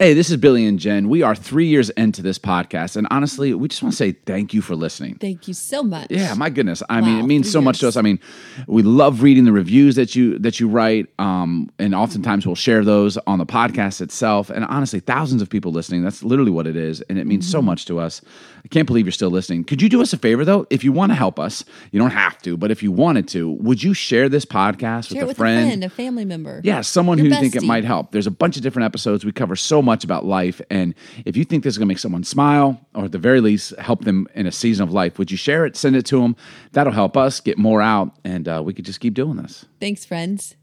Hey, this is Billy and Jen. We are three years into this podcast, and honestly, we just want to say thank you for listening. Thank you so much. Yeah, my goodness. I mean, it means so much to us. I mean, we love reading the reviews that you that you write, um, and oftentimes we'll share those on the podcast itself. And honestly, thousands of people listening. That's literally what it is, and it means Mm-hmm. so much to us. I can't believe you're still listening. Could you do us a favor though? If you want to help us, you don't have to, but if you wanted to, would you share this podcast Share with, it with a friend? a friend, a family member. Yeah, someone Your who you think it might help. There's a bunch of different episodes. We cover so much about life. And if you think this is going to make someone smile, or at the very least, help them in a season of life, would you share it? Send it to them. That'll help us get more out, and uh, we could just keep doing this. Thanks, friends.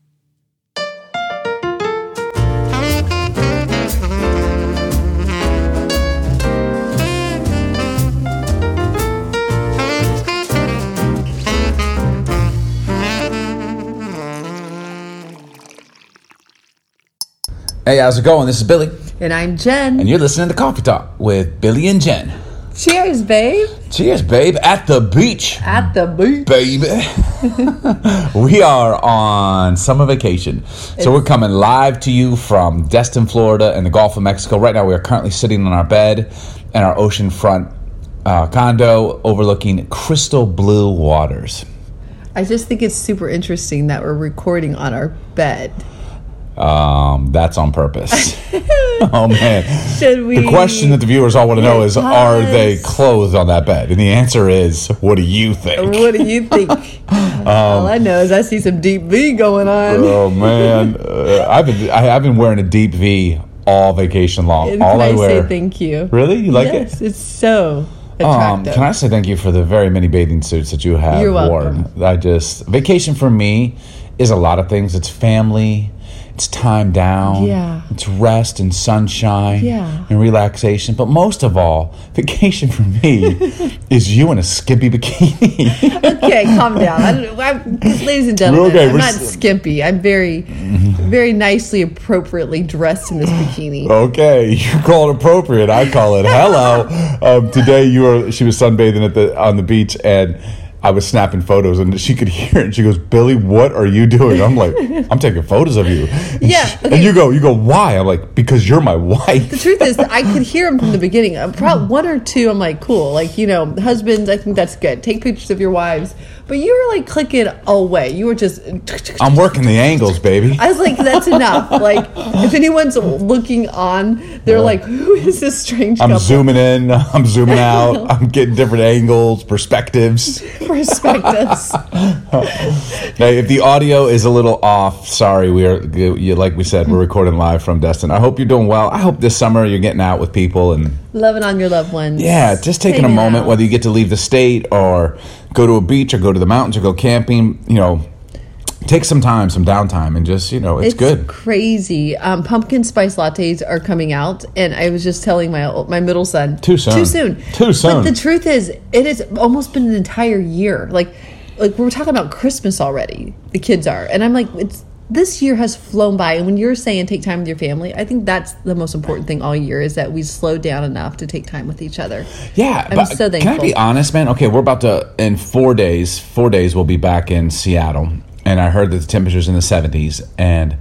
Hey, how's it going? This is Billy, And I'm Jen. and you're listening to Coffee Talk with Billy and Jen. Cheers, babe. Cheers, babe. At the beach, At the beach. baby. we are on summer vacation. So we're coming live to you from Destin, Florida, and the Gulf of Mexico. Right now, we are currently sitting on our bed in our oceanfront uh, condo overlooking crystal blue waters. I just think it's super interesting that we're recording on our bed. Um, that's on purpose. oh man. Should we? The question that the viewers all want to know is Are they clothed on that bed? And the answer is What do you think? What do you think? All I know is I see some deep V going on. Oh man, uh, I've been I, I've been wearing a deep V all vacation long. and all can I, I wear. say thank you? really, you like yes, it? it's so Um, attractive. can I say thank you for the very many bathing suits that you have worn? I just vacation for me is a lot of things. It's family, it's time down, Yeah. it's rest and sunshine, Yeah. and relaxation. But most of all, vacation for me is you in a skimpy bikini. okay, calm down. I, I, ladies and gentlemen, okay, I'm not skimpy. I'm very, very nicely, appropriately dressed in this bikini. Okay, you call it appropriate. I call it hello. Um, today you were she was sunbathing at the on the beach and I was snapping photos and she could hear it and she goes, Billy, what are you doing? I'm like, I'm taking photos of you. And Yeah, she- okay. And you go, you go, why? I'm like, because you're my wife. The truth is, I could hear him from the beginning. Probably one or two, I'm like, cool. Like, you know, husbands, I think that's good. Take pictures of your wives. But you were like clicking away. You were just. Uh, I'm working the angles, baby. I was like, that's enough. Like, if anyone's looking on, they're like, who is this strange I'm couple? zooming in, I'm zooming out, I'm getting different angles, perspectives. Perspectives. Now, if the audio is a little off, sorry. We are, you, like we said, we're recording live from Destin. I hope you're doing well. I hope this summer you're getting out with people and Loving on your loved ones. Yeah, just taking a moment, out. whether you get to leave the state or go to a beach or go to the mountains or go camping, you know, take some time, some downtime, and just, you know, it's, good. crazy. Um, pumpkin spice lattes are coming out, and I was just telling my my middle son Too soon. Too soon. Too soon. But the truth is, it has almost been an entire year. Like, like we're talking about Christmas already. The kids are, and I'm like, it's this year has flown by. And when you're saying take time with your family, I think that's the most important thing all year is that we slow down enough to take time with each other. Yeah, I'm so can I be honest, man? Okay, we're about to in four days. Four days, we'll be back in Seattle, and I heard that the temperature's in the seventies, and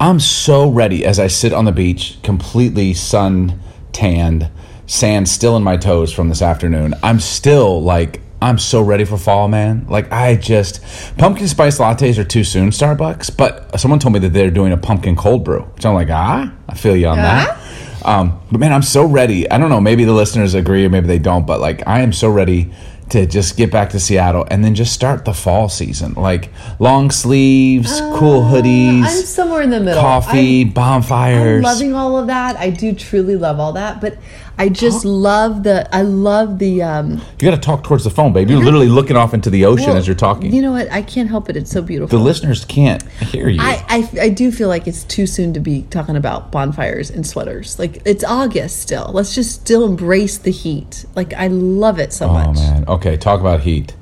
I'm so ready as I sit on the beach, completely sun tanned, sand still in my toes from this afternoon. I'm still like. I'm so ready for fall, man. Like I just pumpkin spice lattes are too soon, Starbucks. But someone told me that they're doing a pumpkin cold brew, which I'm like, ah, I feel you on that. Um, but man, I'm so ready. I don't know. Maybe the listeners agree, or maybe they don't. But like, I am so ready to just get back to Seattle and then just start the fall season. Like long sleeves, cool hoodies, Uh, I'm somewhere in the middle. coffee, I'm- bonfires. I'm loving all of that. I do truly love all that, but I just love the. I love the. um you got to talk towards the phone, baby. You're literally looking off into the ocean well, as you're talking. You know what? I can't help it. It's so beautiful. the listeners can't hear you. I, I, I do feel like it's too soon to be talking about bonfires and sweaters. Like it's August still. Let's just still embrace the heat. Like I love it so Oh much. Oh man. Okay, talk about heat.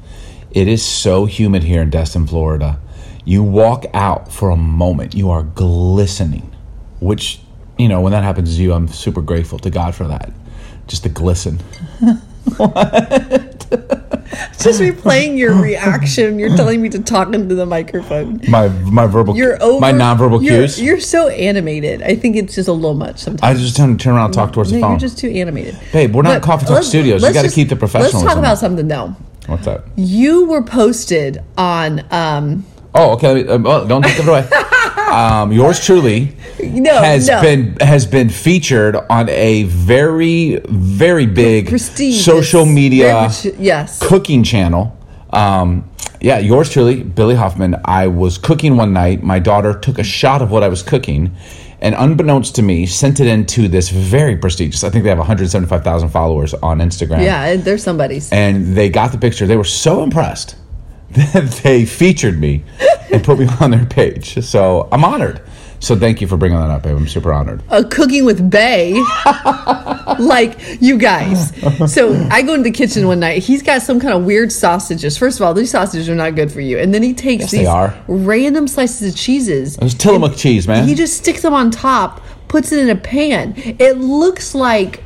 It is so humid here in Destin, Florida. You walk out for a moment, you are glistening. Which, you know, when that happens to you, I'm super grateful to God for that. Just to glisten. What? Just replaying your reaction. You're telling me to talk into the microphone. My my verbal, You're over. my nonverbal you're, cues. You're so animated. I think it's just a little much sometimes. I just tend to turn around, and talk towards No, the phone. you're just too animated. Babe, we're not But Coffee Talk Studios. You gotta keep the professional. Let's talk about something though. What's that? You were posted on um Oh, okay. let me- um, oh, don't take it away. um, yours truly no has no. been has been featured on a very very big Prestigious. social media yes. cooking channel. Um, yeah, yours truly, Billy Hoffman. I was cooking one night. My daughter took a shot of what I was cooking, and unbeknownst to me, sent it into this very prestigious. I think they have 175,000 followers on Instagram. Yeah, there's somebody's. and they got the picture. They were so impressed they featured me and put me on their page. So I'm honored. So thank you for bringing that up, babe. I'm super honored. uh, cooking with Bae. like you guys. So I go into the kitchen one night. He's got some kind of weird sausages. First of all, these sausages are not good for you. And then he takes Yes, these are. random slices of cheeses. It was Tillamook cheese, man. He just sticks them on top, puts it in a pan. It looks like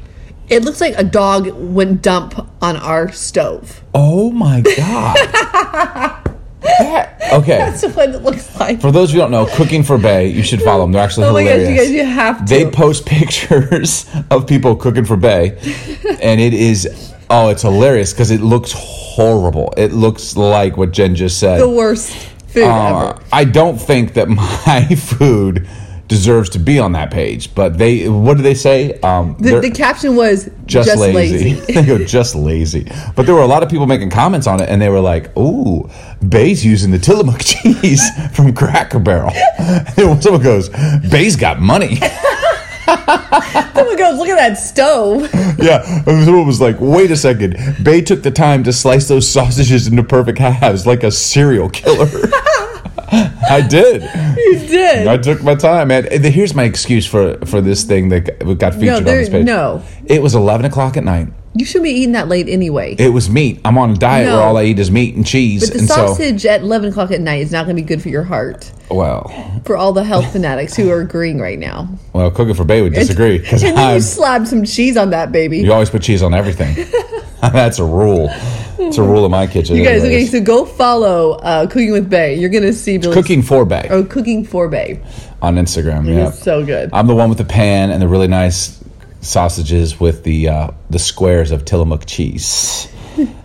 it looks like a dog went dump on our stove. oh my god. That- okay. That's what it looks like. For those of you who don't know, Cooking for Bae, you should follow them. They're actually Oh my gosh, hilarious. you guys, you have to. They post pictures of people cooking for Bae, and it is oh, it's hilarious because it looks horrible. It looks like what Jen just said. the worst food Uh, ever. I don't think that my food deserves to be on that page. But they, what do they say? Um, The, the caption was just, just, lazy. lazy. they go just lazy. But there were a lot of people making comments on it, and they were like, "Ooh, Bae's using the Tillamook cheese from Cracker Barrel." And someone goes, "Bae's got money." Someone goes, look at that stove. yeah, and someone was like, "Wait a second, Bae took the time to slice those sausages into perfect halves like a serial killer." I did. You did. I took my time, man. And Here's my excuse for for this thing that got featured on there- this page. no. it was 11 o'clock at night. You shouldn't be eating that late anyway. It was meat. I'm on a diet No. where all I eat is meat and cheese, but the and sausage at 11 o'clock at night is not going to be good for your heart. so well, For all the health fanatics who are agreeing right now. well, cooking for Bae would disagree and then I'm. you slapped some cheese on that baby. You always put cheese on everything. That's a rule. It's a rule in my kitchen. You guys, okay, so go follow uh, Cooking with Bae. You're going to see Billy's- Cooking for Bae Oh, Cooking for Bae. on Instagram. Yeah, It's so good. I'm the one with the pan and the really nice sausages with the uh, the squares of Tillamook cheese.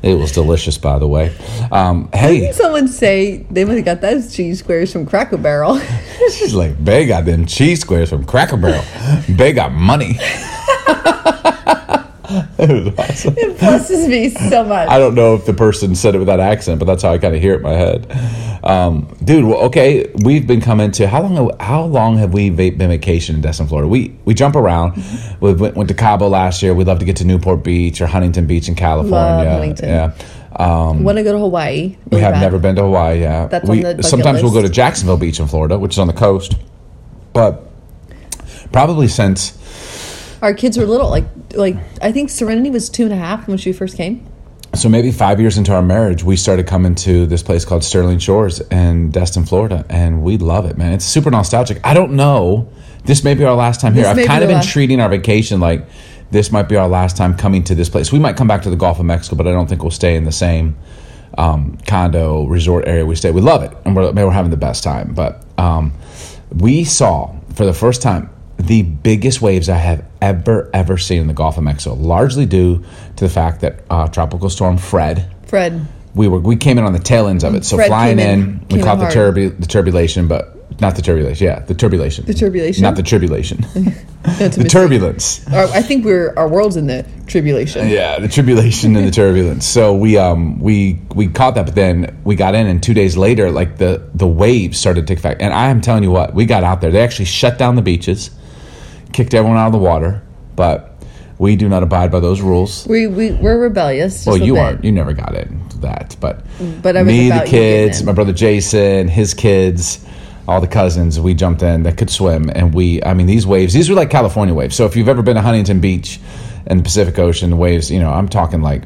It was delicious, by the way. Um, hey, Someone say they might have got those cheese squares from Cracker Barrel. she's like, Bae got them cheese squares from Cracker Barrel. Bae got money. It was awesome. it blesses me so much. I don't know if the person said it with that accent, but that's how I kind of hear it in my head. Um, dude, well, okay, we've been coming to how long? How long have we been vacation in Destin, Florida? We we jump around. We went, went to Cabo last year. We'd love to get to Newport Beach or Huntington Beach in California. Huntington. Yeah. Um, want to go to Hawaii. we have bad. never been to Hawaii. Yeah, That's we on the sometimes we'll go to. Jacksonville Beach in Florida, which is on the coast, but probably since Our kids were little, like like I think Serenity was two and a half when she first came. So maybe five years into our marriage, we started coming to this place called Sterling Shores in Destin, Florida, and we love it, man. It's super nostalgic. I don't know. This may be our last time here. This I've kind of been last- treating our vacation like this might be our last time coming to this place. We might come back to the Gulf of Mexico, but I don't think we'll stay in the same um, condo resort area we stay. We love it, and we're, we're having the best time. But um, we saw for the first time the biggest waves I have ever ever seen in the Gulf of Mexico, largely due to the fact that uh, tropical storm Fred Fred, we were we came in on the tail ends of it. So Fred flying in- in, we caught the, turbu- the turbulation, but not the turbulation. Yeah, the turbulation. The turbulation? Not the tribulation. The turbulence. Our- I think we're our world's in the tribulation. Yeah, the tribulation and the turbulence. So we um we we caught that, but then we got in, and two days later, like the the waves started to take effect. And I am telling you what, we got out there. They actually shut down the beaches, kicked everyone out of the water, but we do not abide by those rules. We we we're rebellious. Well, you aren't. You never got into that, but But me, the kids, my brother Jason, his kids, all the cousins, we jumped in that could swim, and we. I mean, these waves. These were like California waves. So if you've ever been to Huntington Beach and the Pacific Ocean, the waves. You know, I'm talking like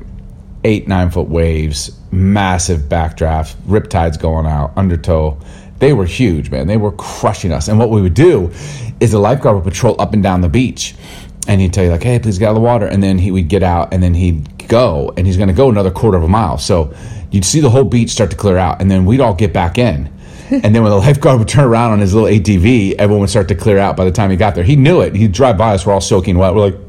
eight, nine foot waves, massive backdraft, rip tides going out, undertow. They were huge, man. They were crushing us. And what we would do is the lifeguard would patrol up and down the beach. And he'd tell you, like, hey, please get out of the water. And then he would get out and then he'd go, and he's going to go another quarter of a mile. So you'd see the whole beach start to clear out, and then we'd all get back in. and then when the lifeguard would turn around on his little ATV, everyone would start to clear out by the time he got there. He knew it. He'd drive by us, we're all soaking wet. We're like,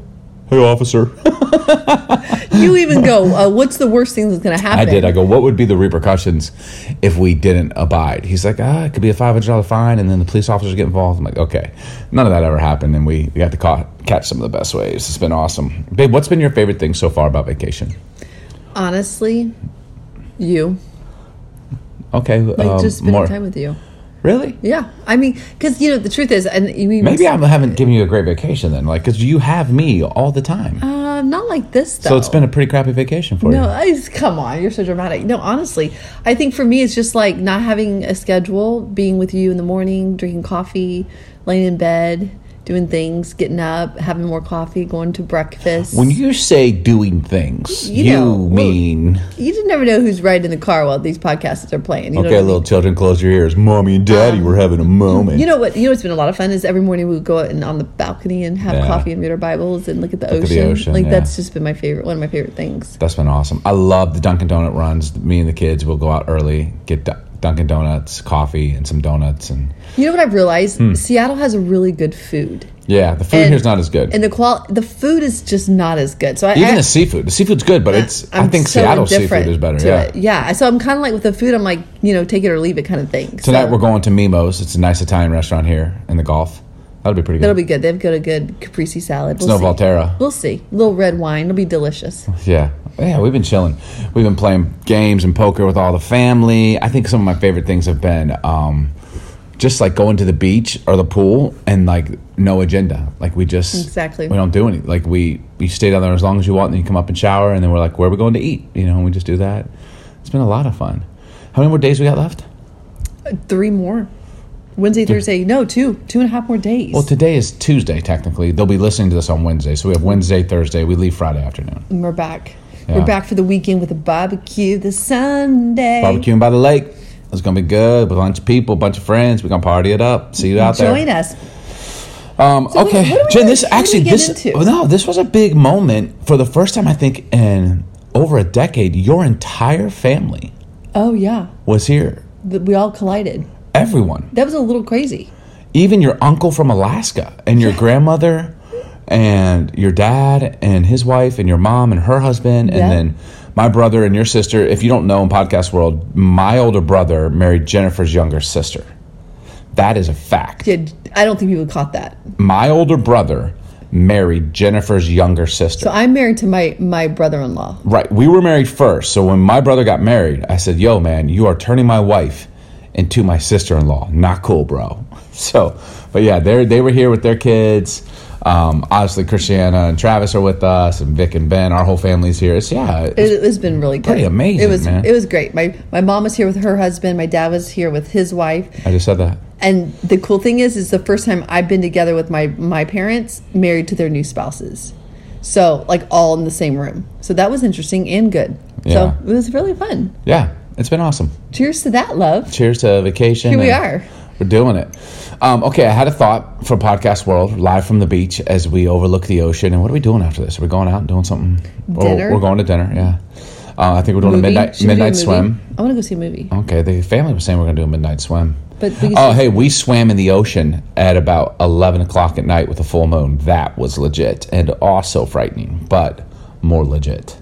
hey, officer. You even go, uh, what's the worst thing that's going to happen? I did. I go, what would be the repercussions if we didn't abide? He's like, ah, it could be a $500 fine, and then the police officers get involved. I'm like, okay. None of that ever happened, and we, we got to ca- catch some of the best waves. It's been awesome. Babe, what's been your favorite thing so far about vacation? Honestly, you. Okay. Like um, just spending more. time with you. Really? Yeah. I mean, because, you know, the truth is, and you Maybe I haven't given you a great vacation then, like, because you have me all the time. Uh, not like this, though. so it's been a pretty crappy vacation for you. No, you. I just, come on, you're so dramatic. No, honestly, I think for me, it's just like not having a schedule, being with you in the morning, drinking coffee, laying in bed, doing things, getting up, having more coffee, going to breakfast. When you say doing things, You you, know, mean you just never know who's right in the car while these podcasts are playing. You know okay, what I mean? little children, close your ears. Mommy and Daddy um, were having a moment. You know what? You know what's been a lot of fun is every morning we would go out and on the balcony and have Yeah. coffee and read our Bibles and look at the, Look at ocean. the ocean, Like yeah. that's just been my favorite, one of my favorite things. That's been awesome. I love the Dunkin' Donut runs. Me and the kids will go out early, get Dun- Dunkin' Donuts, coffee, and some donuts, and You know what I've realized? Hmm. Seattle has a really good food, yeah, the food And- here's not as good. and the qual the food is just not as good. So I Even I, the seafood, the seafood's good, but it's I I'm think so Seattle's indifferent seafood is better. Yeah. it. yeah. So I'm kind of like with the food. I'm like, you know, take it or leave it kind of thing. Tonight so we're going to Mimo's. It's a nice Italian restaurant here in the Gulf. That'll be pretty good. That'll be good. They've got a good caprese salad. We'll no see. Volterra. We'll see. A little red wine. It'll be delicious. Yeah. Yeah, we've been chilling. We've been playing games and poker with all the family. I think some of my favorite things have been um, just like going to the beach or the pool and like no agenda. Like we just Exactly. we don't do anything. Like we we stay down there as long as you want, and then you come up and shower, and then we're like, where are we going to eat? You know, and we just do that. It's been a lot of fun. How many more days we got left? Three more. Wednesday, Thursday. No, two. Two and a half more days. Well, today is Tuesday technically. They'll be listening to this on Wednesday, so we have Wednesday, Thursday. We leave Friday afternoon. and we're back. Yeah. We're back for the weekend with a barbecue this Sunday. Barbecuing by the lake. It's gonna be good. With a bunch of people, a bunch of friends. We're gonna party it up. See you out there. Join us. Um, what- okay, what we- Jen. This what actually this into? oh, no, this was a big moment for the first time I think in over a decade. Your entire family Oh yeah, was here. We all collided. Everyone, That was a little crazy. even your uncle from Alaska and your grandmother and your dad and his wife and your mom and her husband Yeah. and then my brother and your sister. If you don't know in podcast world, my older brother married Jennifer's younger sister. That is a fact. Yeah, I don't think people caught that. My older brother married Jennifer's younger sister. So I'm married to my my brother-in-law. Right. We were married first. So when my brother got married, I said, Yo, man, you are turning my wife into my sister in law. Not cool, bro. So, but yeah, they they were here with their kids. Um, obviously, Christiana and Travis are with us, and Vic and Ben. Our whole family's here. It's, yeah. It, It's, it has been really good. Pretty amazing, It was man. it was great. My my mom was here with her husband. My dad was here with his wife. I just said that. And the cool thing is, is the first time I've been together with my my parents, married to their new spouses. So like all in the same room. So that was interesting and good. Yeah. So it was really fun. Yeah. It's been awesome. Cheers to that, love. Cheers to vacation. Here we are. We're doing it. Um, okay, I had a thought for Podcast World, live from the beach as we overlook the ocean. And what are we doing after this? Are we going out and doing something? Or Dinner? we're going to dinner, yeah. Uh, I think we're doing Movie? a midnight Should do a midnight swim. I want to go see a movie. Okay, the family was saying we're going to do a midnight swim. But Oh, hey, we swam in the ocean at about 11 o'clock at night with a full moon. That was legit and also frightening, but more legit.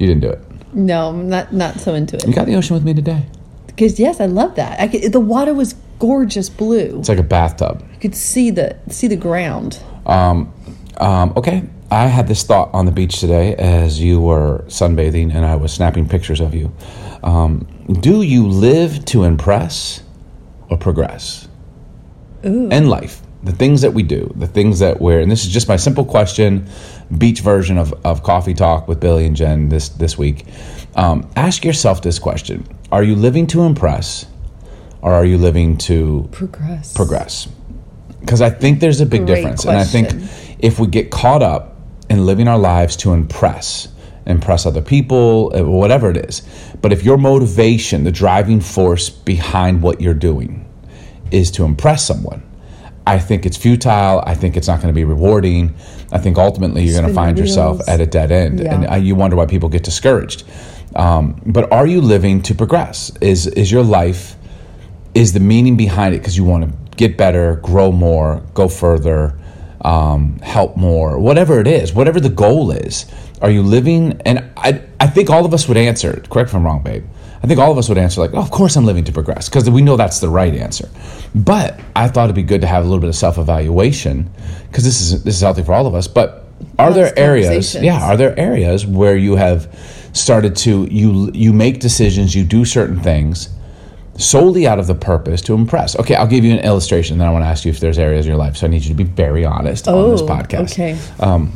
You didn't do it. No, I'm not not so into it. You got the ocean with me today. Because yes, I love that. I could, the water was gorgeous blue. It's like a bathtub. You could see the see the ground. Um, um, okay, I had this thought on the beach today as you were sunbathing and I was snapping pictures of you. Um, do you live to impress or progress? Ooh. In life, the things that we do, the things that we're, and this is just my simple question, beach version of, of coffee talk with Billy and Jen this, this week. Um, ask yourself this question. Are you living to impress or are you living to Progress. progress? Because I think there's a big Great difference, and I think if we get caught up in living our lives to impress, impress other people, uh, whatever it is, but if your motivation, the driving force behind what you're doing, is to impress someone, I think it's futile. I think it's not going to be rewarding. I think ultimately you're going to find yourself at a dead end, Yeah. and uh, you wonder why people get discouraged. Um, but are you living to progress? Is is your life is the meaning behind it because you want to get better, grow more, go further, um, help more, whatever it is, whatever the goal is. Are you living? And I, I think all of us would answer. Correct if I'm wrong, babe. I think all of us would answer like, oh, of course I'm living to progress because we know that's the right answer. But I thought it'd be good to have a little bit of self evaluation because this is this is healthy for all of us. But are Lots there areas? Yeah, are there areas where you have started to you you make decisions, you do certain things solely out of the purpose to impress. Okay, I'll give you an illustration. Then I want to ask you if there's areas in your life. So I need you to be very honest on this podcast. Oh, Um,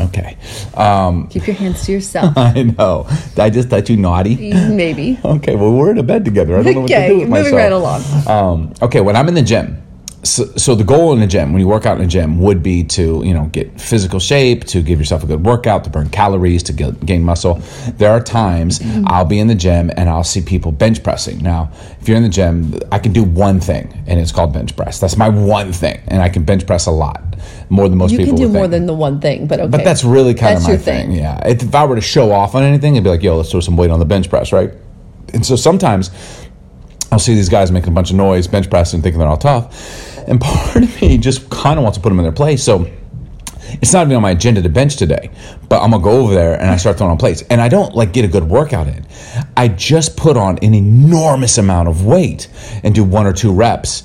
Okay. Okay. Um, Keep your hands to yourself. I know. Did I just thought you naughty? Maybe. Okay. Well, we're in a bed together. I don't know what to Okay, do with moving myself. right along. Um, okay, when I'm in the gym, so, so the goal in the gym, when you work out in the gym, would be to you know get physical shape, to give yourself a good workout, to burn calories, to get, gain muscle. There are times Mm-hmm. I'll be in the gym and I'll see people bench pressing. Now, if you're in the gym, I can do one thing, and it's called bench press. That's my one thing, and I can bench press a lot, more than most You people. can do would more think. than the one thing, but okay. But that's really kind That's of my thing. thing. Yeah. If, if I were to show off on anything, it'd be like, yo, let's throw some weight on the bench press, right? And so sometimes I'll see these guys making a bunch of noise, bench pressing, thinking they're all tough. And part of me just kind of wants to put them in their place. So it's not even on my agenda to bench today, but I'm gonna go over there and I start throwing on plates. And I don't like get a good workout in. I just put on an enormous amount of weight and do one or two reps.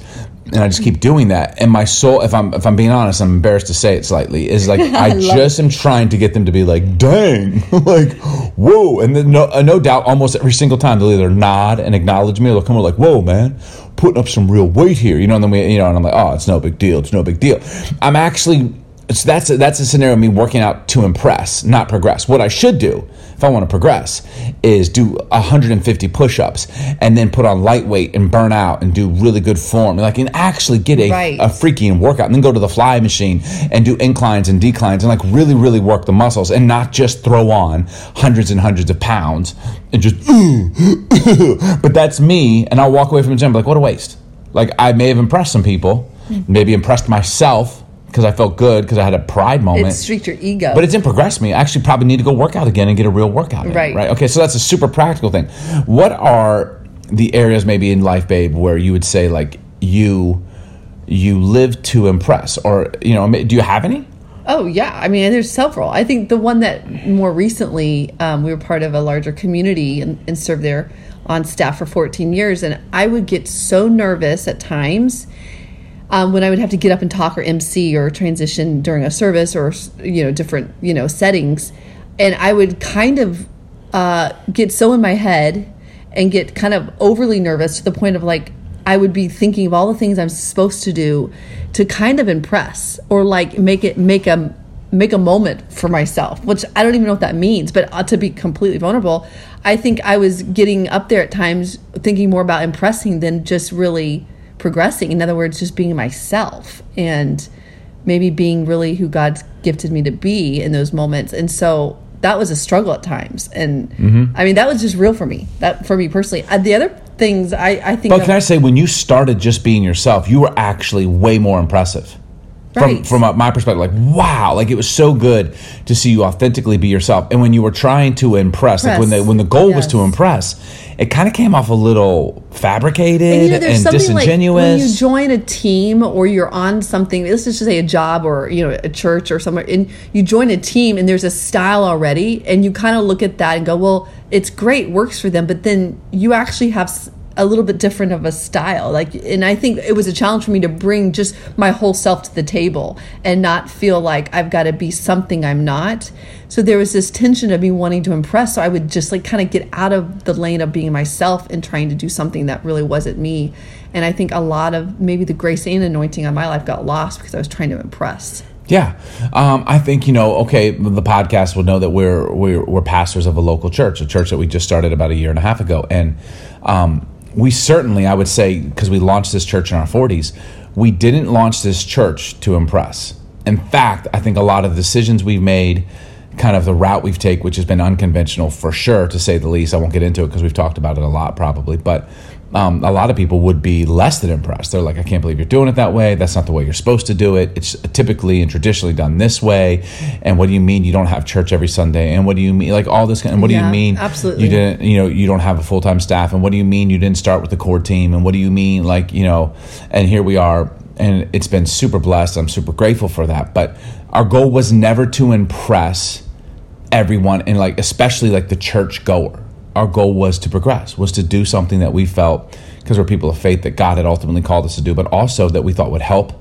And I just keep doing that. And my soul, if I'm if I'm being honest, I'm embarrassed to say it slightly, is like I, love just am trying to get them to be like, dang, like, whoa. And then no, uh, no doubt, almost every single time they'll either nod and acknowledge me, or they'll come over like, whoa, man, putting up some real weight here, you know. And then we, you know, and I'm like, oh, it's no big deal, it's no big deal. I'm actually so that's a, that's a scenario of me working out to impress, not progress. What I should do if I want to progress is do 150 push-ups and then put on lightweight and burn out and do really good form, like and actually get a, Right. a freaking workout, and then go to the fly machine and do inclines and declines and like really really work the muscles and not just throw on hundreds and hundreds of pounds and just. but that's me, and I'll walk away from the gym like what a waste. Like I may have impressed some people, maybe impressed myself because I felt good because I had a pride moment. it streaked your ego. But it didn't progress me. I actually probably need to go work out again and get a real workout. In, Right. Right. Okay. So that's a super practical thing. What are the areas maybe in life, babe, where you would say like you you live to impress, or you know, do you have any? Oh yeah, I mean, there's several. I think the one that more recently um, we were part of a larger community and, and served there on staff for 14 years, and I would get so nervous at times um, when I would have to get up and talk or MC or transition during a service or you know different you know settings, and I would kind of uh, get so in my head and get kind of overly nervous to the point of like I would be thinking of all the things I'm supposed to do to kind of impress or like make it make a make a moment for myself, which I don't even know what that means, but uh, to be completely vulnerable, I think I was getting up there at times thinking more about impressing than just really progressing. In other words, just being myself and maybe being really who God's gifted me to be in those moments. And so that was a struggle at times. And I mean, that was just real for me, that for me personally. Uh, the other things I, I think But can I say, when you started just being yourself, you were actually way more impressive. From, Right. from uh, my perspective, like wow, like it was so good to see you authentically be yourself. And when you were trying to impress, like when the when the goal was to impress, it kind of came off a little fabricated And and, you know, there's something like when disingenuous. you join a team or you're on something. Let's just say a job or you know a church or somewhere, and you join a team and there's a style already, and you kind of look at that and go, "Well, it's great, works for them," but then you actually have a little bit different of a style. Like, and I think it was a challenge for me to bring just my whole self to the table and not feel like I've got to be something I'm not. So there was this tension of me wanting to impress. So I would just like kind of get out of the lane of being myself and trying to do something that really wasn't me. And I think a lot of maybe the grace and anointing on my life got lost because I was trying to impress. Yeah, um, I think you know. Okay, the podcast will know that we're we're we're pastors of a local church, a church that we just started about a year and a half ago, and um, we certainly, I would say, because we launched this church in our forties, we didn't launch this church to impress. In fact, I think a lot of the decisions we've made, kind of the route we've taken, which has been unconventional for sure, to say the least. I won't get into it because we've talked about it a lot, probably, but um, a lot of people would be less than impressed. They're like, I can't believe you're doing it that way. That's not the way you're supposed to do it. It's typically and traditionally done this way. And what do you mean you don't have church every Sunday? And what do you mean, like all this? And what do you mean absolutely. you didn't, you know, you don't have a full time staff? And what do you mean you didn't start with the core team? And what do you mean, like, you know, and here we are. And it's been super blessed. I'm super grateful for that. But our goal was never to impress everyone and like especially like the church goer our goal was to progress was to do something that we felt because we're people of faith that god had ultimately called us to do but also that we thought would help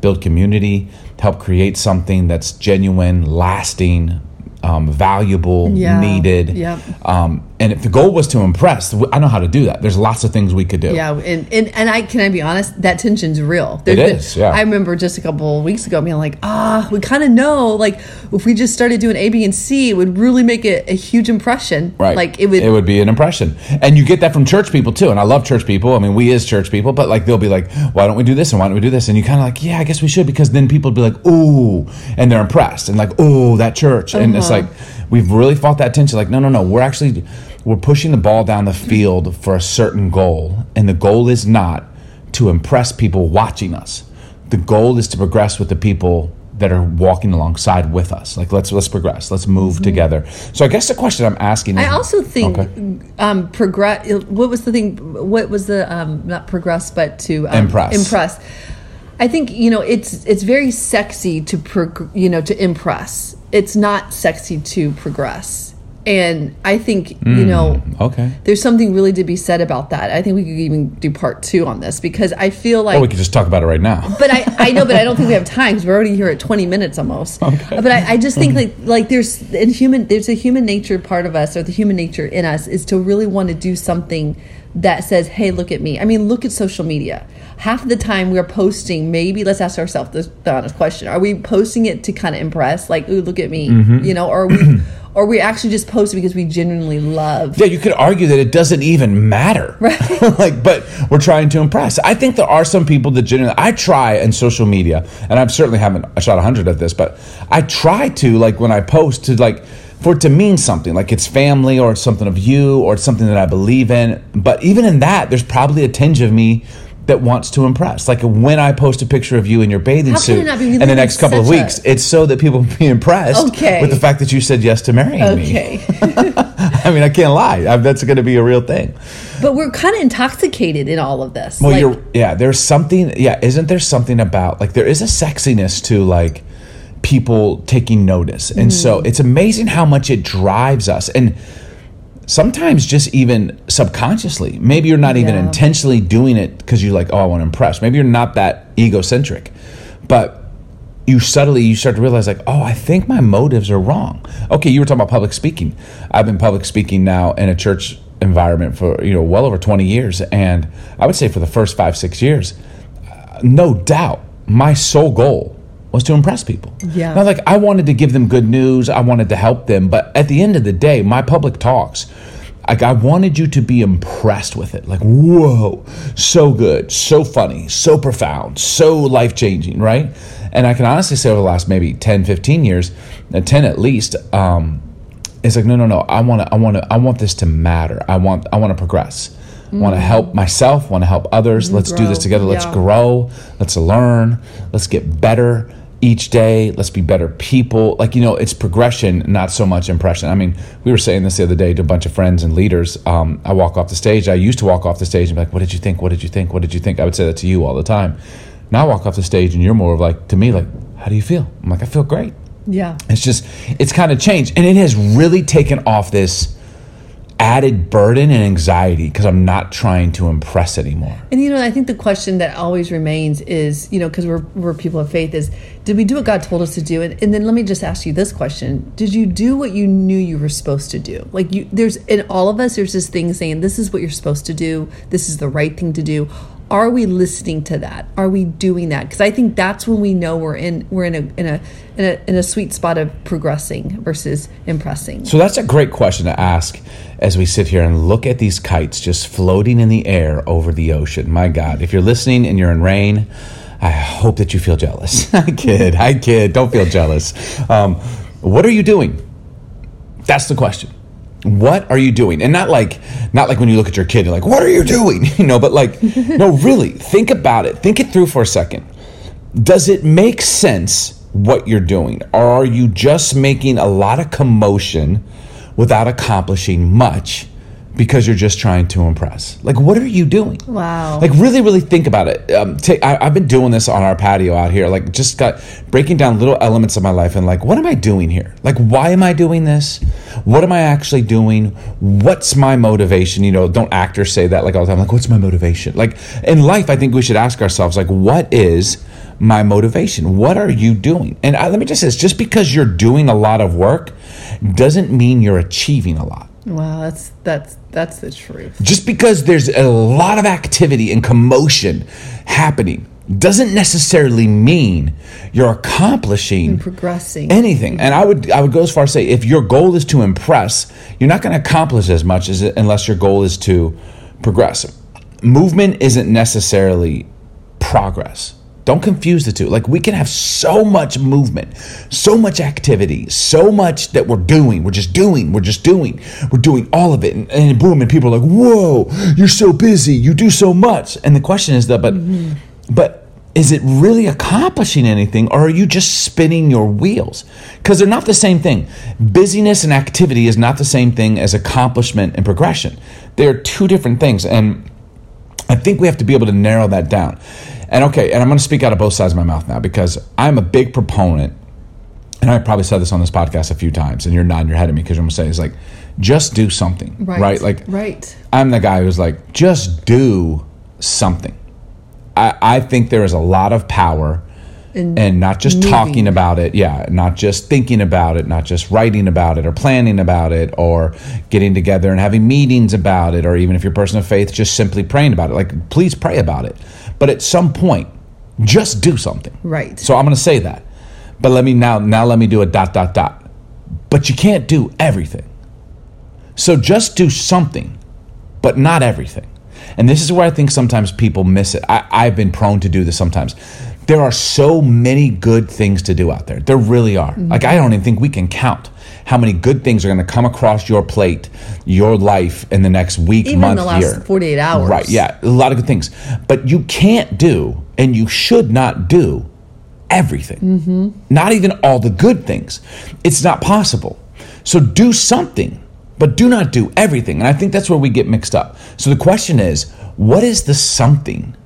build community help create something that's genuine lasting um, valuable Yeah. needed Yep. um, and if the goal was to impress i know how to do that there's lots of things we could do Yeah, and, and and I can I be honest, that tension's real. It is, yeah. I remember just a couple of weeks ago being like, ah, we kind of know, like, if we just started doing A, B, and C, it would really make it a huge impression. Right. Like it would. It would be an impression, and you get that from church people too. And I love church people. I mean, we is church people, but like they'll be like, "Why don't we do this? And why don't we do this?" And you kind of like, "Yeah, I guess we should," because then people would be like, "Ooh," and they're impressed, and like, oh, that church," and it's Uh-huh. like we've really fought that tension. Like, no, no, no, we're actually we're pushing the ball down the field for a certain goal, and the goal is not to impress people watching us. The goal is to progress with the people that are walking alongside with us. Like let's let's progress. Let's move together. So I guess the question I'm asking is Mm-hmm. I also think Okay. um, progress. What was the thing? What was the um, not progress, but to um, Impress. Impress. I think you know it's it's very sexy to prog- you know to impress. It's not sexy to progress, and I think you hmm, know Okay. there's something really to be said about that. I think we could even do part two on this because I feel like Or we could just talk about it right now. but I, I know, but I don't think we have time because we're already here at 20 minutes almost. Okay. But I, I just think hmm. like like there's in human there's a human nature part of us or the human nature in us is to really want to do something that says, hey, look at me. I mean, look at social media. Half of the time we're posting, maybe let's ask ourselves this, the honest question: Are we posting it to kind of impress, like, ooh, look at me, mm-hmm. you know, or are we, or we actually just posting because we genuinely love? Yeah, you could argue that it doesn't even matter. Right. like, but we're trying to impress. I think there are some people that genuinely, I try in social media, and I've certainly haven't shot a hundred of this, but I try to, like, when I post, to, like, for it to mean something, like it's family or it's something of you or it's something that I believe in. But even in that, there's probably a tinge of me that wants to impress. Like when I post a picture of you in your bathing suit it not be? We in the next couple of such a- weeks, it's so that people be impressed Okay. with the fact that you said yes to marrying me. Okay. I mean, I can't lie. I, that's going to be a real thing. but we're kind of intoxicated in all of this. Well, Like, you're yeah. There's something. Yeah, isn't there something about like there is a sexiness to like people taking notice, and so Mm. it's amazing how much it drives us, and sometimes just even subconsciously. Maybe you're not even Yeah. intentionally doing it because you're like, oh, I want to impress. Maybe you're not that egocentric, but you subtly you start to realize like oh i think my motives are wrong okay you were talking about public speaking i've been public speaking now in a church environment for you know well over 20 years and i would say for the first five six years uh, no doubt my sole goal was to impress people Yeah. now like i wanted to give them good news i wanted to help them but at the end of the day my public talks like I wanted you to be impressed with it. Like, whoa, so good, so funny, so profound, so life changing, right? And I can honestly say over the last maybe 10, 15 years, uh, 10 at least, um, it's like, no, no, no. I want to, I want to, I want this to matter. I want, I want to progress. I want to help myself, want to help others. Let's do this together. Let's yeah. grow. Let's learn. Let's get better each day. Let's be better people. Like, you know, it's progression, not so much impression. I mean, we were saying this the other day to a bunch of friends and leaders. Um, I walk off the stage. I used to walk off the stage and be like, what did you think? What did you think? What did you think? I would say that to you all the time. Now I walk off the stage and you're more of like, to me, like, how do you feel? I'm like, I feel great. yeah. It's just, it's kind of changed. And it has really taken off this added burden and anxiety because I'm not trying to impress anymore. And you know, I think the question that always remains is, you know, because we're we're people of faith, is did we do what God told us to do? And, and then let me just ask you this question: Did you do what you knew you were supposed to do? Like you, there's in all of us, there's this thing saying, "This is what you're supposed to do. This is the right thing to do." Are we listening to that? Are we doing that? Because I think that's when we know we're in we're in a in a in a in a sweet spot of progressing versus impressing. So that's a great question to ask as we sit here and look at these kites just floating in the air over the ocean. My God, if you're listening and you're in rain, I hope that you feel jealous. I kid, I kid. Don't feel jealous. Um, what are you doing? That's the question. What are you doing? And not like not like when you look at your kid, you're like, what are you doing? You know, but like, no, really, think about it. Think it through for a second. Does it make sense what you're doing? Or are you just making a lot of commotion without accomplishing much? Because you're just trying to impress. Like, what are you doing? Wow. Like, really, really think about it. Um, take, I, have been doing this on our patio out here. Like, just got breaking down little elements of my life and like, what am I doing here? Like, why am I doing this? What am I actually doing? What's my motivation? You know, don't actors say that like all the time? Like, what's my motivation? Like, in life, I think we should ask ourselves, like, what is my motivation? What are you doing? And I, let me just say this just because you're doing a lot of work doesn't mean you're achieving a lot. Wow, that's that's that's the truth. Just because there's a lot of activity and commotion happening doesn't necessarily mean you're accomplishing and progressing anything. And I would I would go as far as say if your goal is to impress, you're not going to accomplish as much as unless your goal is to progress. Movement isn't necessarily progress. Don't confuse the two. Like we can have so much movement, so much activity, so much that we're doing. We're just doing. We're just doing. We're doing all of it. And, and boom, and people are like, "Whoa, you're so busy. You do so much." And the question is that, but, mm-hmm. but is it really accomplishing anything, or are you just spinning your wheels? Because they're not the same thing. Busyness and activity is not the same thing as accomplishment and progression. They are two different things, and I think we have to be able to narrow that down. And okay, and I'm going to speak out of both sides of my mouth now because I'm a big proponent, and I probably said this on this podcast a few times, and you're nodding your head at me because I'm going to say it's like, just do something, right. right? Like, right. I'm the guy who's like, just do something. I, I think there is a lot of power and, and not just moving. talking about it yeah not just thinking about it not just writing about it or planning about it or getting together and having meetings about it or even if you're a person of faith just simply praying about it like please pray about it but at some point just do something right so i'm going to say that but let me now now let me do a dot dot dot but you can't do everything so just do something but not everything and this is where I think sometimes people miss it. I, I've been prone to do this sometimes there are so many good things to do out there. There really are. Mm-hmm. Like, I don't even think we can count how many good things are going to come across your plate, your life in the next week, even month, the last year. 48 hours. Right. Yeah. A lot of good things. But you can't do, and you should not do everything. Mm-hmm. Not even all the good things. It's not possible. So do something, but do not do everything. And I think that's where we get mixed up. So the question is what is the something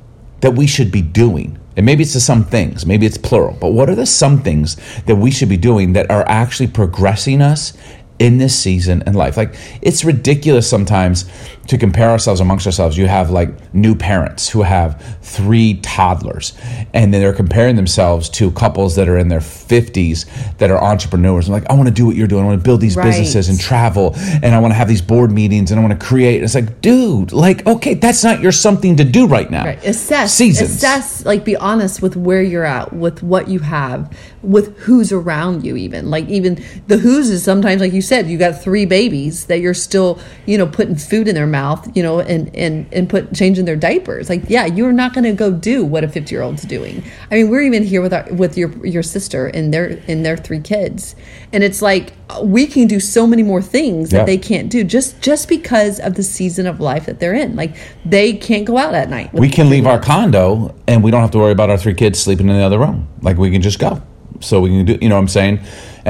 that we should be doing? And maybe it's the some things, maybe it's plural, but what are the some things that we should be doing that are actually progressing us in this season in life. Like it's ridiculous sometimes to compare ourselves amongst ourselves. You have like new parents who have three toddlers, and then they're comparing themselves to couples that are in their 50s that are entrepreneurs. I'm like, I want to do what you're doing. I want to build these right. businesses and travel, and I want to have these board meetings, and I want to create. And it's like, dude, like, okay, that's not your something to do right now. Right. Assess. Seasons. Assess, like, be honest with where you're at, with what you have, with who's around you, even. Like, even the who's is sometimes, like you said, you got three babies that you're still, you know, putting food in their mouth, you know, and and and put changing their diapers. Like, yeah, you're not going to go do what a 50 year old's doing. I mean, we're even here with our with your your sister and their and their three kids, and it's like we can do so many more things that yeah. they can't do just just because of the season of life that they're in. Like, they can't go out at night. We can leave our condo and we don't have to worry about our three kids sleeping in the other room. Like, we can just go. So we can do, you know what I'm saying?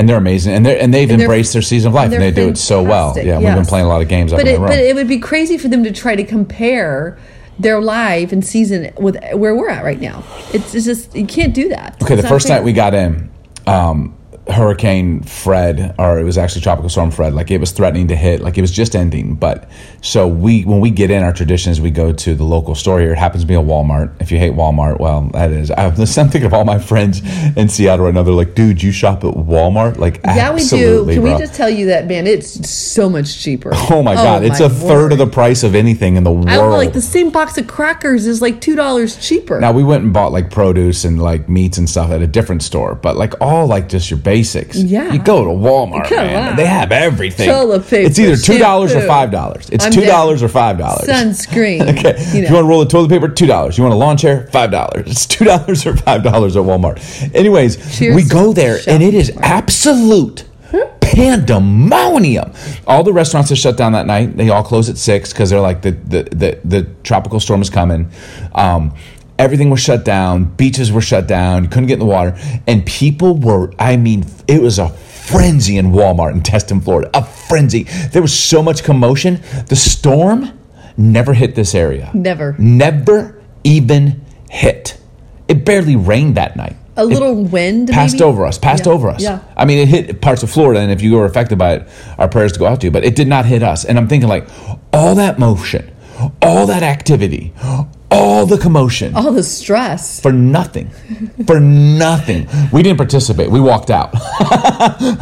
And they're amazing, and they and they've and embraced their season of life, and, and they do it so well. Yeah, yes. we've been playing a lot of games. But it, but it would be crazy for them to try to compare their life and season with where we're at right now. It's, it's just you can't do that. Okay, it's the first fair. night we got in, um, Hurricane Fred, or it was actually Tropical Storm Fred, like it was threatening to hit, like it was just ending. But so we, when we get in, our tradition is we go to the local store here. It happens to be a Walmart. If you hate Walmart, well, that is. I'm thinking of all my friends in Seattle right now. They're like, dude, you shop at Walmart? Like, yeah, we do. Can bro. we just tell you that, man? It's so much cheaper. Oh my god, oh, it's my a word. third of the price of anything in the world. I know, like the same box of crackers is like two dollars cheaper. Now we went and bought like produce and like meats and stuff at a different store, but like all like just your basics. Yeah, you go to Walmart, Come man. On. They have everything. Toilet paper, it's either two dollars or five dollars. It's I'm two dollars or five dollars. Sunscreen. okay. You know. You want to roll the toilet paper, two dollars. You want a lawn chair, five dollars. It's two dollars or five dollars at Walmart. Anyways, Cheers we go there and it is absolute pandemonium. All the restaurants are shut down that night. They all close at six because they're like the, the the the tropical storm is coming. Um, everything was shut down. Beaches were shut down. Couldn't get in the water, and people were. I mean, it was a frenzy in Walmart in Destin, Florida. A frenzy. There was so much commotion. The storm never hit this area. Never. Never even hit. It barely rained that night. A little It wind passed maybe? over us. Passed Yeah, over us. yeah. I mean, it hit parts of Florida, and if you were affected by it, our prayers to go out to you. But it did not hit us. And I'm thinking, like, all that motion, all that activity, all the commotion All the stress. for nothing. For nothing. We didn't participate. We walked out.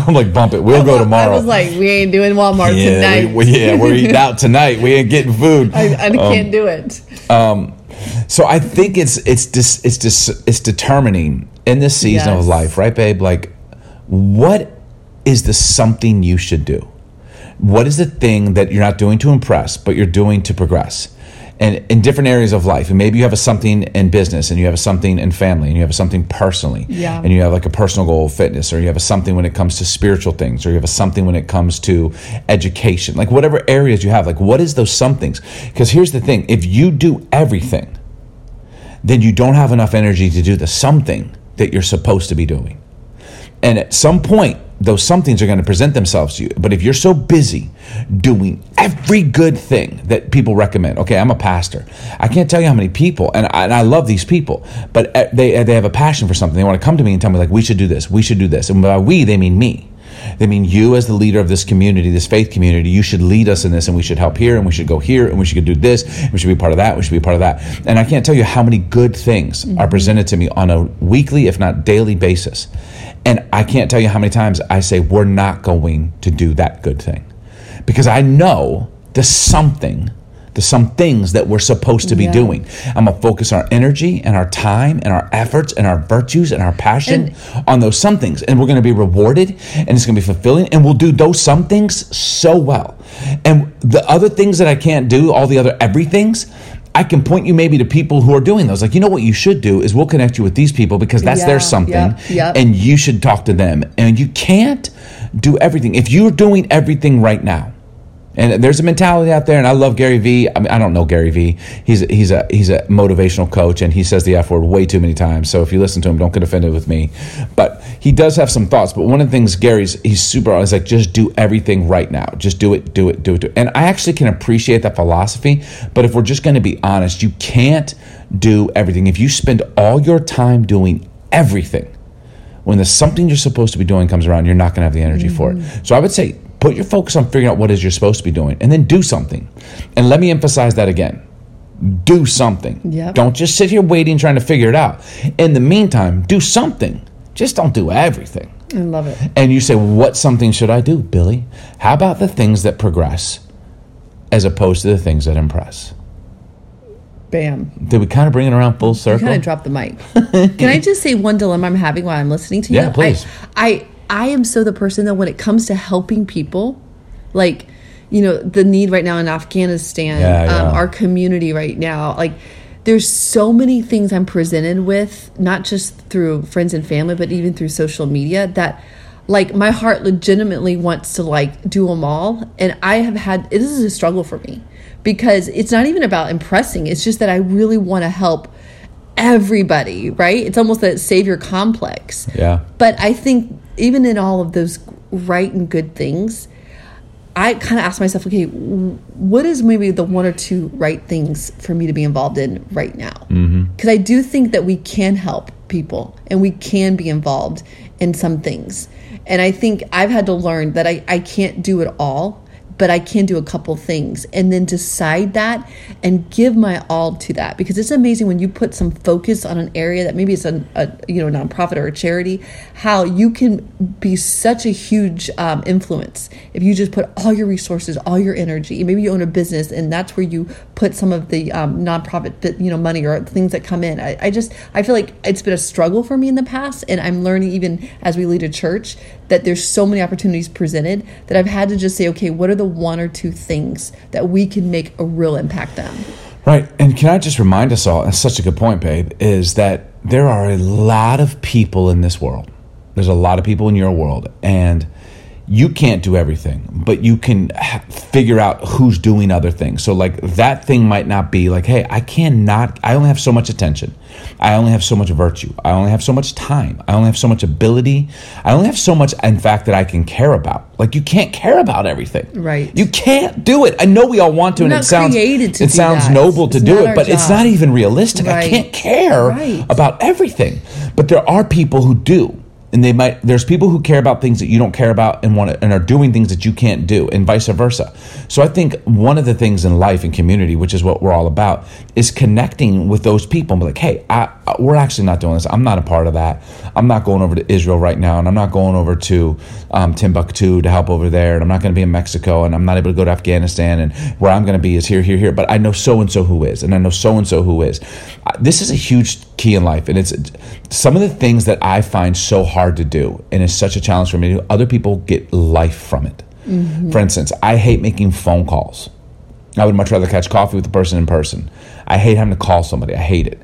I'm like, bump it. We'll go tomorrow. I was like, we ain't doing Walmart yeah, tonight. we, yeah, we're eating out tonight. We ain't getting food. I, I Um, can't do it. So I think it's it's dis, it's dis, it's determining in this season Yes. of life, right, babe? Like, what is the something you should do? What is the thing that you're not doing to impress, but you're doing to progress? And in different areas of life, and maybe you have a something in business, and you have a something in family, and you have a something personally, Yeah. and you have like a personal goal of fitness, or you have a something when it comes to spiritual things, or you have a something when it comes to education, like whatever areas you have, like what is those somethings? Because here's the thing: if you do everything, then you don't have enough energy to do the something that you're supposed to be doing. And at some point, those somethings are going to present themselves to you. But if you're so busy doing every good thing that people recommend, okay, I'm a pastor. I can't tell you how many people, and I, and I love these people, but uh, they, they have a passion for something. They want to come to me and tell me, like, we should do this, we should do this. And by we, they mean me. They mean you as the leader of this community, this faith community. You should lead us in this, and we should help here, and we should go here, and we should do this, we should be part of that, we should be part of that. And I can't tell you how many good things are presented to me on a weekly, if not daily basis. And I can't tell you how many times I say, we're not going to do that good thing. Because I know the something, the some things that we're supposed to be Yeah. doing. I'm going to focus our energy and our time and our efforts and our virtues and our passion on those some things. And we're going to be rewarded and it's going to be fulfilling. And we'll do those some things so well. And the other things that I can't do, all the other everythings, I can point you maybe to people who are doing those. Like, you know what you should do is we'll connect you with these people because that's Yeah, their something. yep, yep. And you should talk to them. And you can't do everything. If you're doing everything right now, and there's a mentality out there, and I love Gary Vee. I mean, I don't know Gary Vee. He's he's a he's a motivational coach, and he says the F word way too many times. So if you listen to him, don't get offended with me. But he does have some thoughts. But one of the things Gary's he's super. He's like, just do everything right now. Just do it, do it, do it, do it. And I actually can appreciate that philosophy. But if we're just going to be honest, you can't do everything. If you spend all your time doing everything, when the something you're supposed to be doing comes around, you're not going to have the energy for Mm-hmm. it. So I would say put your focus on figuring out what it is you're supposed to be doing and then do something. And let me emphasize that again. Do something. Yep. Don't just sit here waiting trying to figure it out. In the meantime, do something. Just don't do everything. I love it. And you say, what something should I do, Billy? How about the things that progress as opposed to the things that impress? Bam. Did we kind of bring it around full You circle? kind of dropped the mic. Can I just say one dilemma I'm having while I'm listening to you? Yeah, please. I, I I am so the person that when it comes to helping people, like you know the need right now in Afghanistan, Yeah, yeah. Um, our community right now, like there's so many things I'm presented with, not just through friends and family, but even through social media that. Like my heart legitimately wants to like do them all, and I have had this is a struggle for me because it's not even about impressing. It's just that I really want to help everybody, right? It's almost that savior complex. Yeah. But I think even in all of those right and good things, I kind of ask myself, okay, what is maybe the one or two right things for me to be involved in right now? Mm-hmm. Because I do think that we can help people and we can be involved in some things. And I think I've had to learn that I, I can't do it all, but I can do a couple things and then decide that and give my all to that. Because it's amazing when you put some focus on an area that maybe it's a, a you know nonprofit or a charity how you can be such a huge um, influence if you just put all your resources all your energy maybe you own a business and that's where you put some of the um, nonprofit you know money or things that come in. I, I just I feel like it's been a struggle for me in the past and I'm learning even as we lead a church that there's so many opportunities presented that I've had to just say okay what are the one or two things that we can make a real impact on Right. And can I just remind us all, that's such a good point, babe, is that there are a lot of people in this world. There's a lot of people in your world. And you can't do everything, but you can figure out who's doing other things. So, like, that thing might not be like, hey, I cannot, I only have so much attention. I only have so much virtue. I only have so much time. I only have so much ability. I only have so much, in fact, that I can care about. Like, you can't care about everything. Right. You can't do it. I know we all want to, We're and it sounds, created to it sounds that. noble to It's do it, but it's not even realistic. I can't care Right. about everything. But there are people who do. And they might there's people who care about things that you don't care about and want to, and are doing things that you can't do and vice versa. So I think one of the things in life and community, which is what we're all about, is connecting with those people and be like, "Hey, I, I- we're actually not doing this. I'm not a part of that. I'm not going over to Israel right now, and I'm not going over to um, Timbuktu to help over there, and I'm not going to be in Mexico, and I'm not able to go to Afghanistan, and where I'm going to be is here, here, here. But I know so and so who is, and I know so and so who is. This is a huge key in life, and it's some of the things that I find so hard to do, and it's such a challenge for me to do. Other people get life from it. For instance, I hate making phone calls. I would much rather catch coffee with the person in person. I hate having to call somebody. I hate it.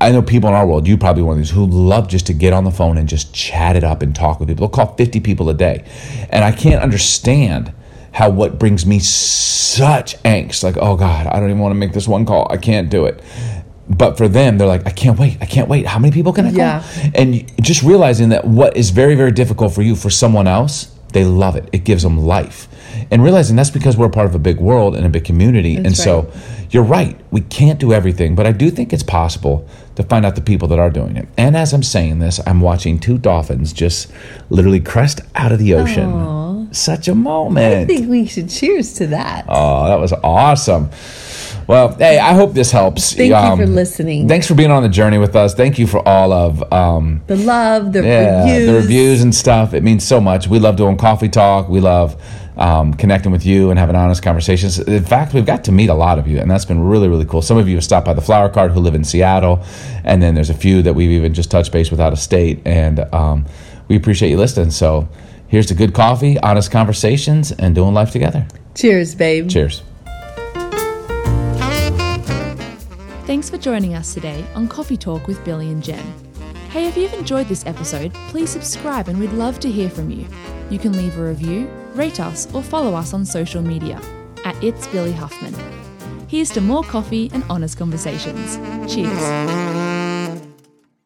I know people in our world, you probably one of these, who love just to get on the phone and just chat it up and talk with people. They'll call 50 people a day. And I can't understand how what brings me such angst, like, oh God, I don't even want to make this one call. I can't do it. But for them, they're like, I can't wait. I can't wait. How many people can I call? Yeah. And just realizing that what is very, very difficult for you, for someone else, they love it. It gives them life. And realizing that's because we're part of a big world and a big community. and That's so you're right. We can't do everything, but I do think it's possible to find out the people that are doing it. And as I'm saying this, I'm watching two dolphins just literally crest out of the ocean. Such a moment. I think we should cheers to that. Oh, that was awesome. Well, hey, I hope this helps. Thank you for listening. Thanks for being on the journey with us. Thank you for all of um, the love, the yeah, reviews. the reviews and stuff. It means so much. We love doing coffee talk. We love um, connecting with you and having honest conversations. In fact, we've got to meet a lot of you, and that's been really, really cool. Some of you have stopped by the Flower Card who live in Seattle, and then there's a few that we've even just touched base with out of state, and um, we appreciate you listening. So here's to good coffee, honest conversations, and doing life together. Cheers, babe. Cheers. Thanks for joining us today on Coffee Talk with Billy and Jen. Hey, if you've enjoyed this episode, please subscribe and we'd love to hear from you. You can leave a review, rate us, or follow us on social media at It's Billy Huffman. Here's to more coffee and honest conversations. Cheers.